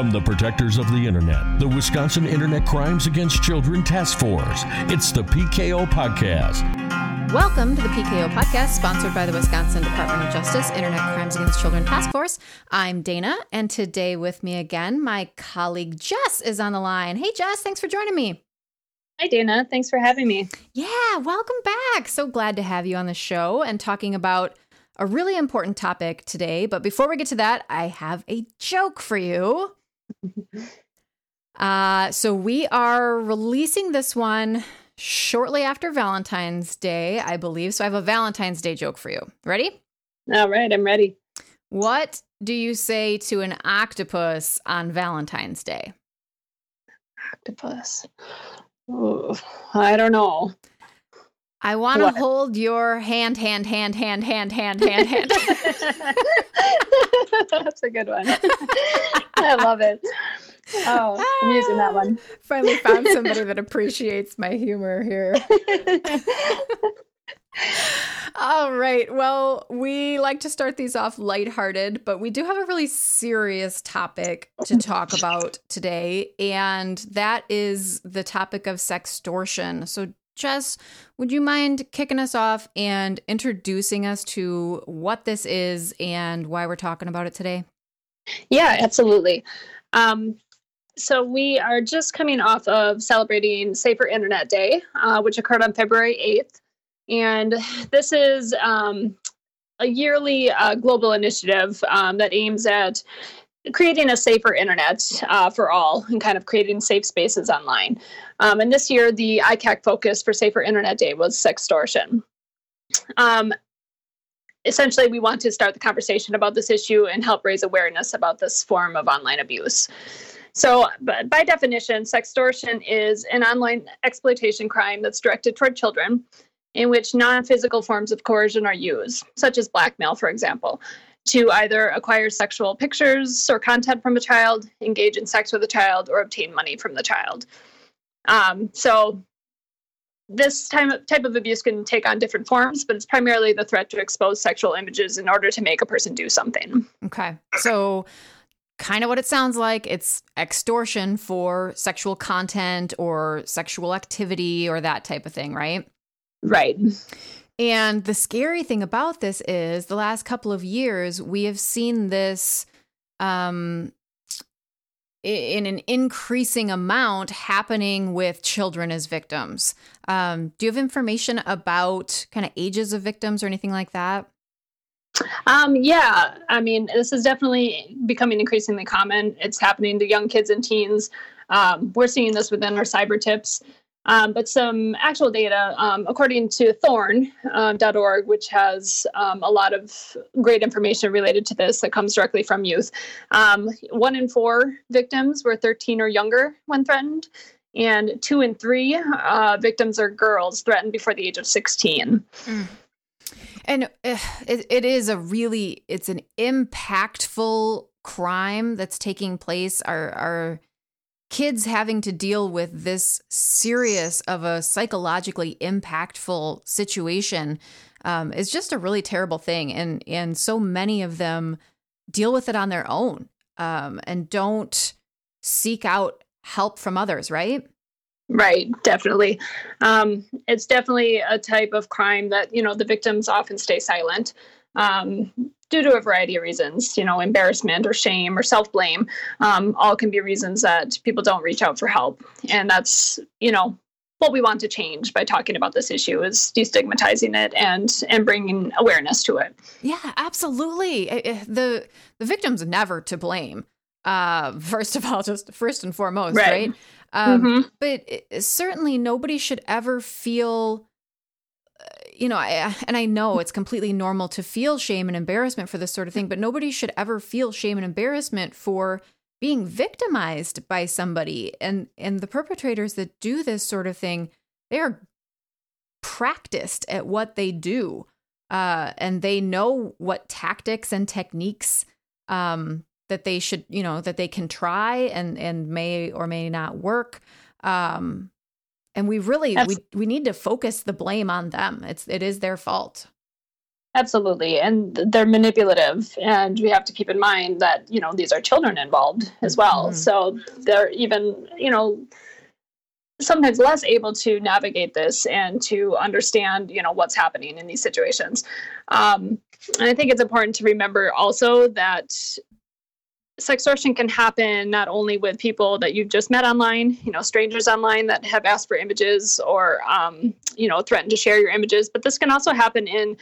From the protectors of the internet, the Wisconsin Internet Crimes Against Children Task Force, it's the PKO Podcast. Welcome to the PKO Podcast, sponsored by the Wisconsin Department of Justice Internet Crimes Against Children Task Force. I'm Dana, and today with me again, my colleague Jess is on the line. Hey, Jess, thanks for joining me. Hi, Dana. Thanks for having me. Yeah, welcome back. So glad to have you on the show and talking about a really important topic today. But before we get to that, I have a joke for you. Uh, so we are releasing this one shortly after Valentine's Day, I believe. So I have a Valentine's Day joke for you. Ready? All right, I'm ready. What do you say to an octopus on Valentine's Day? Octopus. Ooh, I don't know. I want to hold your hand, hand, hand, hand, hand, hand, hand, hand. That's a good one. I love it. Oh, I'm using that one. Ah, finally found somebody that appreciates my humor here. All right. Well, we like to start these off lighthearted, but we do have a really serious topic to talk about today, and that is the topic of sextortion. So, Jess, would you mind kicking us off and introducing us to what this is and why we're talking about it today? Yeah, absolutely. Um, so, we are just coming off of celebrating Safer Internet Day, uh, which occurred on February 8th. And this is um, a yearly uh, global initiative um, that aims at creating a safer internet uh, for all and kind of creating safe spaces online. Um, and this year, the ICAC focus for Safer Internet Day was sextortion. Um, essentially, we want to start the conversation about this issue and help raise awareness about this form of online abuse. So, by definition, sextortion is an online exploitation crime that's directed toward children in which non physical forms of coercion are used, such as blackmail, for example, to either acquire sexual pictures or content from a child, engage in sex with a child, or obtain money from the child. Um, so, this type of, type of abuse can take on different forms, but it's primarily the threat to expose sexual images in order to make a person do something. Okay. So, kind of what it sounds like it's extortion for sexual content or sexual activity or that type of thing, right? Right. And the scary thing about this is the last couple of years, we have seen this um, in an increasing amount happening with children as victims. Um, do you have information about kind of ages of victims or anything like that? Um, yeah, I mean, this is definitely becoming increasingly common. It's happening to young kids and teens. Um, we're seeing this within our cyber tips. Um, but some actual data, um, according to thorn.org, um, which has um, a lot of great information related to this that comes directly from youth. Um, one in four victims were 13 or younger when threatened, and two in three uh, victims are girls threatened before the age of 16. Mm. And uh, it, it is a really, it's an impactful crime that's taking place. Our, our kids having to deal with this serious of a psychologically impactful situation um, is just a really terrible thing. And and so many of them deal with it on their own um, and don't seek out help from others right? Right definitely. Um, it's definitely a type of crime that you know the victims often stay silent. Um, due to a variety of reasons, you know, embarrassment or shame or self blame. Um, all can be reasons that people don't reach out for help. And that's, you know, what we want to change by talking about this issue is destigmatizing it and and bringing awareness to it. Yeah, absolutely. The the victim's never to blame. Uh, first of all, just first and foremost, right? right? Um, mm-hmm. But it, certainly nobody should ever feel you know, I, and I know it's completely normal to feel shame and embarrassment for this sort of thing, but nobody should ever feel shame and embarrassment for being victimized by somebody. And and the perpetrators that do this sort of thing, they are practiced at what they do, uh, and they know what tactics and techniques um, that they should, you know, that they can try and and may or may not work. Um, and we really we, we need to focus the blame on them it's it is their fault Absolutely. And they're manipulative. And we have to keep in mind that, you know, these are children involved as well. Mm-hmm. So they're even, you know, sometimes less able to navigate this and to understand, you know, what's happening in these situations. Um, and I think it's important to remember also that sextortion can happen not only with people that you've just met online, you know, strangers online that have asked for images or, um, you know, threatened to share your images, but this can also happen in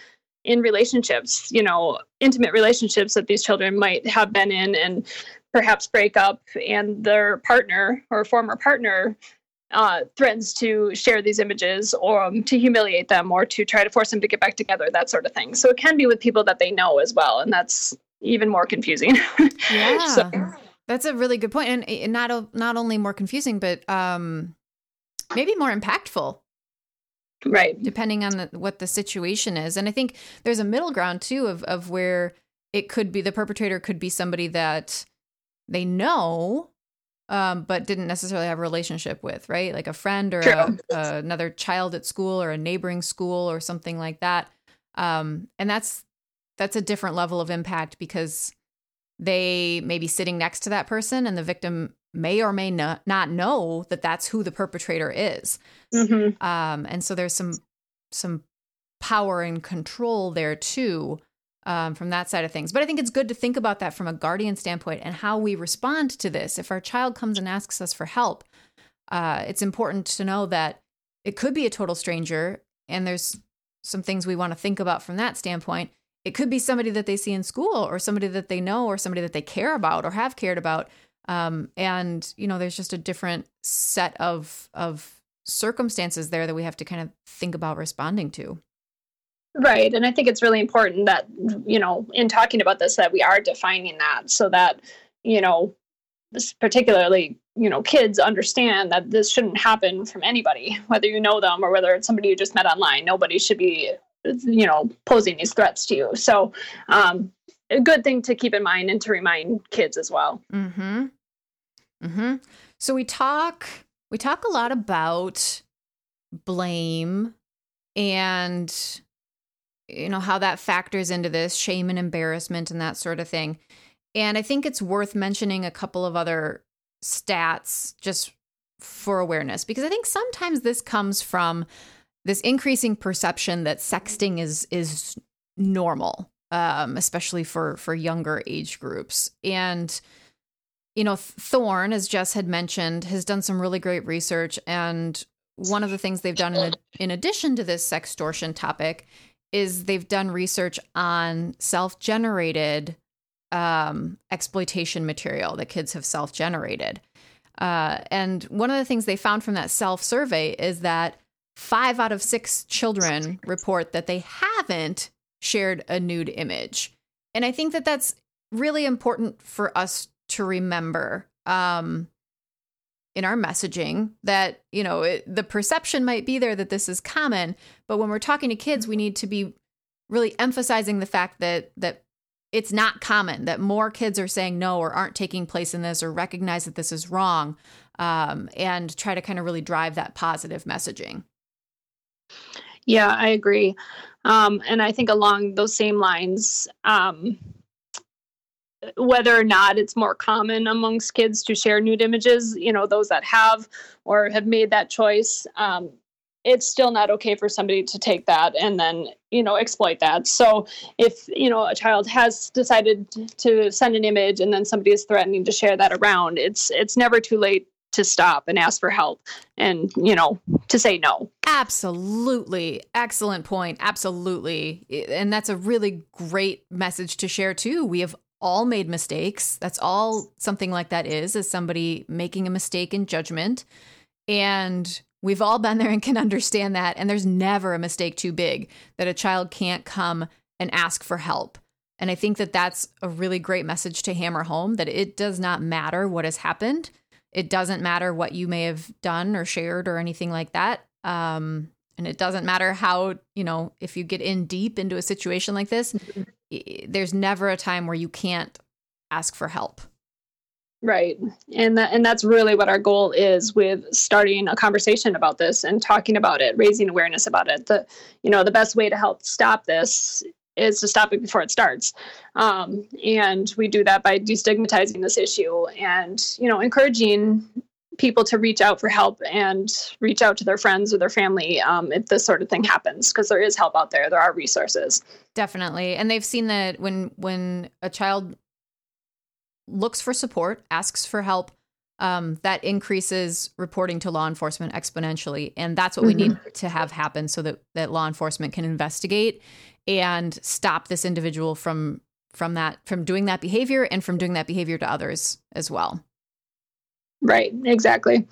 in relationships, you know, intimate relationships that these children might have been in and perhaps break up and their partner or former partner uh, threatens to share these images or um, to humiliate them or to try to force them to get back together, that sort of thing. So it can be with people that they know as well. And that's even more confusing. Yeah. so. That's a really good point. And not, not only more confusing, but um, maybe more impactful right depending on the, what the situation is and i think there's a middle ground too of of where it could be the perpetrator could be somebody that they know um, but didn't necessarily have a relationship with right like a friend or a, a, another child at school or a neighboring school or something like that um, and that's that's a different level of impact because they may be sitting next to that person and the victim may or may not, not know that that's who the perpetrator is. Mm-hmm. Um, and so there's some some power and control there too um, from that side of things. But I think it's good to think about that from a guardian standpoint and how we respond to this. If our child comes and asks us for help, uh, it's important to know that it could be a total stranger, and there's some things we want to think about from that standpoint. It could be somebody that they see in school, or somebody that they know, or somebody that they care about or have cared about um, and you know, there's just a different set of of circumstances there that we have to kind of think about responding to. Right. And I think it's really important that, you know, in talking about this, that we are defining that so that, you know, this particularly, you know, kids understand that this shouldn't happen from anybody, whether you know them or whether it's somebody you just met online. Nobody should be, you know, posing these threats to you. So, um, a good thing to keep in mind and to remind kids as well. Mm-hmm. Mm-hmm. So we talk we talk a lot about blame and you know how that factors into this shame and embarrassment and that sort of thing. And I think it's worth mentioning a couple of other stats just for awareness because I think sometimes this comes from this increasing perception that sexting is is normal, um, especially for for younger age groups. And you know, Thorn, as Jess had mentioned, has done some really great research. And one of the things they've done in, in addition to this sextortion topic is they've done research on self generated um, exploitation material that kids have self generated. Uh, and one of the things they found from that self survey is that five out of six children report that they haven't shared a nude image. And I think that that's really important for us to remember um, in our messaging that you know it, the perception might be there that this is common but when we're talking to kids we need to be really emphasizing the fact that that it's not common that more kids are saying no or aren't taking place in this or recognize that this is wrong um, and try to kind of really drive that positive messaging yeah i agree um, and i think along those same lines um, whether or not it's more common amongst kids to share nude images, you know, those that have or have made that choice, um, it's still not okay for somebody to take that and then, you know, exploit that. So if, you know, a child has decided to send an image and then somebody is threatening to share that around, it's it's never too late to stop and ask for help and you know to say no absolutely excellent point absolutely and that's a really great message to share too we have all made mistakes. That's all something like that is, is somebody making a mistake in judgment. And we've all been there and can understand that. And there's never a mistake too big that a child can't come and ask for help. And I think that that's a really great message to hammer home that it does not matter what has happened. It doesn't matter what you may have done or shared or anything like that. Um, and it doesn't matter how, you know, if you get in deep into a situation like this, mm-hmm. there's never a time where you can't ask for help. Right. And that and that's really what our goal is with starting a conversation about this and talking about it raising awareness about it. The you know the best way to help stop this is to stop it before it starts. Um, and we do that by destigmatizing this issue and, you know, encouraging people to reach out for help and reach out to their friends or their family um, if this sort of thing happens because there is help out there. There are resources. Definitely. And they've seen that when when a child looks for support asks for help um, that increases reporting to law enforcement exponentially and that's what mm-hmm. we need mm-hmm. to have happen so that that law enforcement can investigate and stop this individual from from that from doing that behavior and from doing that behavior to others as well Right, exactly.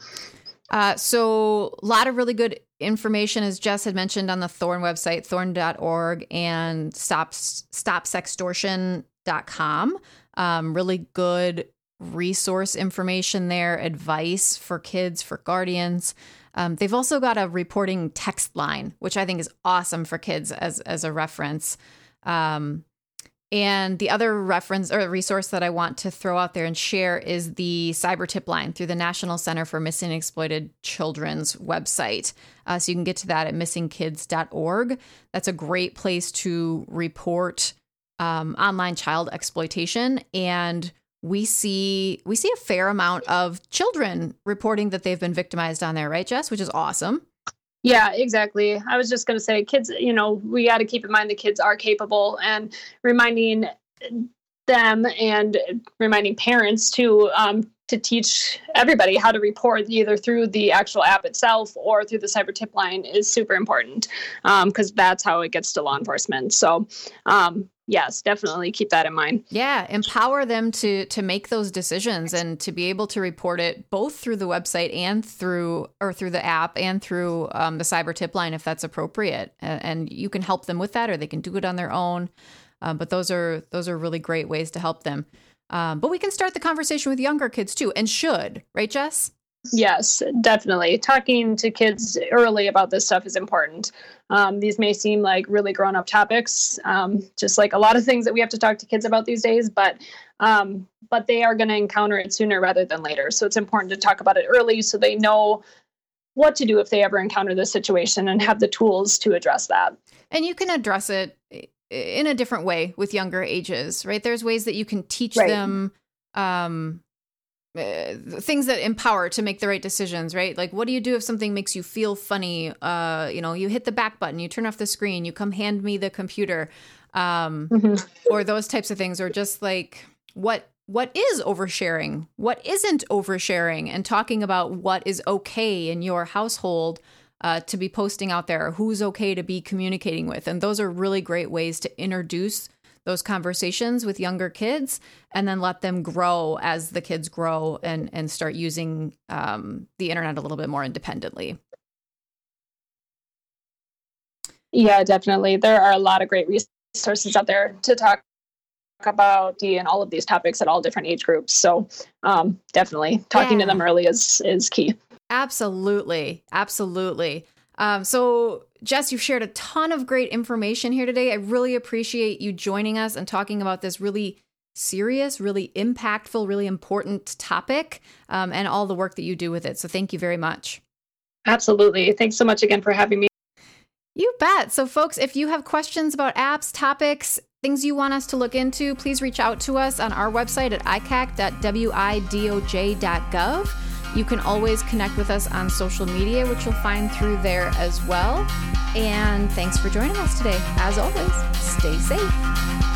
Uh, so a lot of really good information, as Jess had mentioned on the Thorn website, thorn.org and stop, stopsextortion.com. Um, really good resource information there, advice for kids, for guardians. Um, they've also got a reporting text line, which I think is awesome for kids as, as a reference. Um, and the other reference or resource that I want to throw out there and share is the cyber tip line through the National Center for Missing and Exploited Children's website. Uh, so you can get to that at missingkids.org. That's a great place to report um, online child exploitation. And we see we see a fair amount of children reporting that they've been victimized on there, right, Jess? Which is awesome. Yeah, exactly. I was just going to say, kids, you know, we got to keep in mind the kids are capable and reminding them and reminding parents to um, to teach everybody how to report either through the actual app itself or through the cyber tip line is super important because um, that's how it gets to law enforcement. So um, yes, definitely keep that in mind. Yeah, empower them to to make those decisions and to be able to report it both through the website and through or through the app and through um, the cyber tip line if that's appropriate. And, you can help them with that, or they can do it on their own. Um, but those are those are really great ways to help them. Um, but we can start the conversation with younger kids too, and should right, Jess? Yes, definitely. Talking to kids early about this stuff is important. Um, these may seem like really grown up topics, um, just like a lot of things that we have to talk to kids about these days, but um, but they are going to encounter it sooner rather than later. So it's important to talk about it early so they know what to do if they ever encounter this situation and have the tools to address that. And you can address it in a different way with younger ages, right? There's ways that you can teach right. them um, uh, things that empower to make the right decisions, right? Like, what do you do if something makes you feel funny? Uh, you know, you hit the back button, you turn off the screen, you come hand me the computer, um, mm-hmm. or those types of things, or just like what what is oversharing, what isn't oversharing, and talking about what is okay in your household uh, to be posting out there, who's okay to be communicating with, and those are really great ways to introduce those conversations with younger kids and then let them grow as the kids grow and and start using um, the internet a little bit more independently. Yeah definitely. There are a lot of great resources out there to talk about D and all of these topics at all different age groups. So um, definitely talking yeah. to them early is is key. Absolutely. Absolutely um, so, Jess, you've shared a ton of great information here today. I really appreciate you joining us and talking about this really serious, really impactful, really important topic um, and all the work that you do with it. So, thank you very much. Absolutely. Thanks so much again for having me. You bet. So, folks, if you have questions about apps, topics, things you want us to look into, please reach out to us on our website at icac.widoj.gov. You can always connect with us on social media, which you'll find through there as well. And thanks for joining us today. As always, stay safe.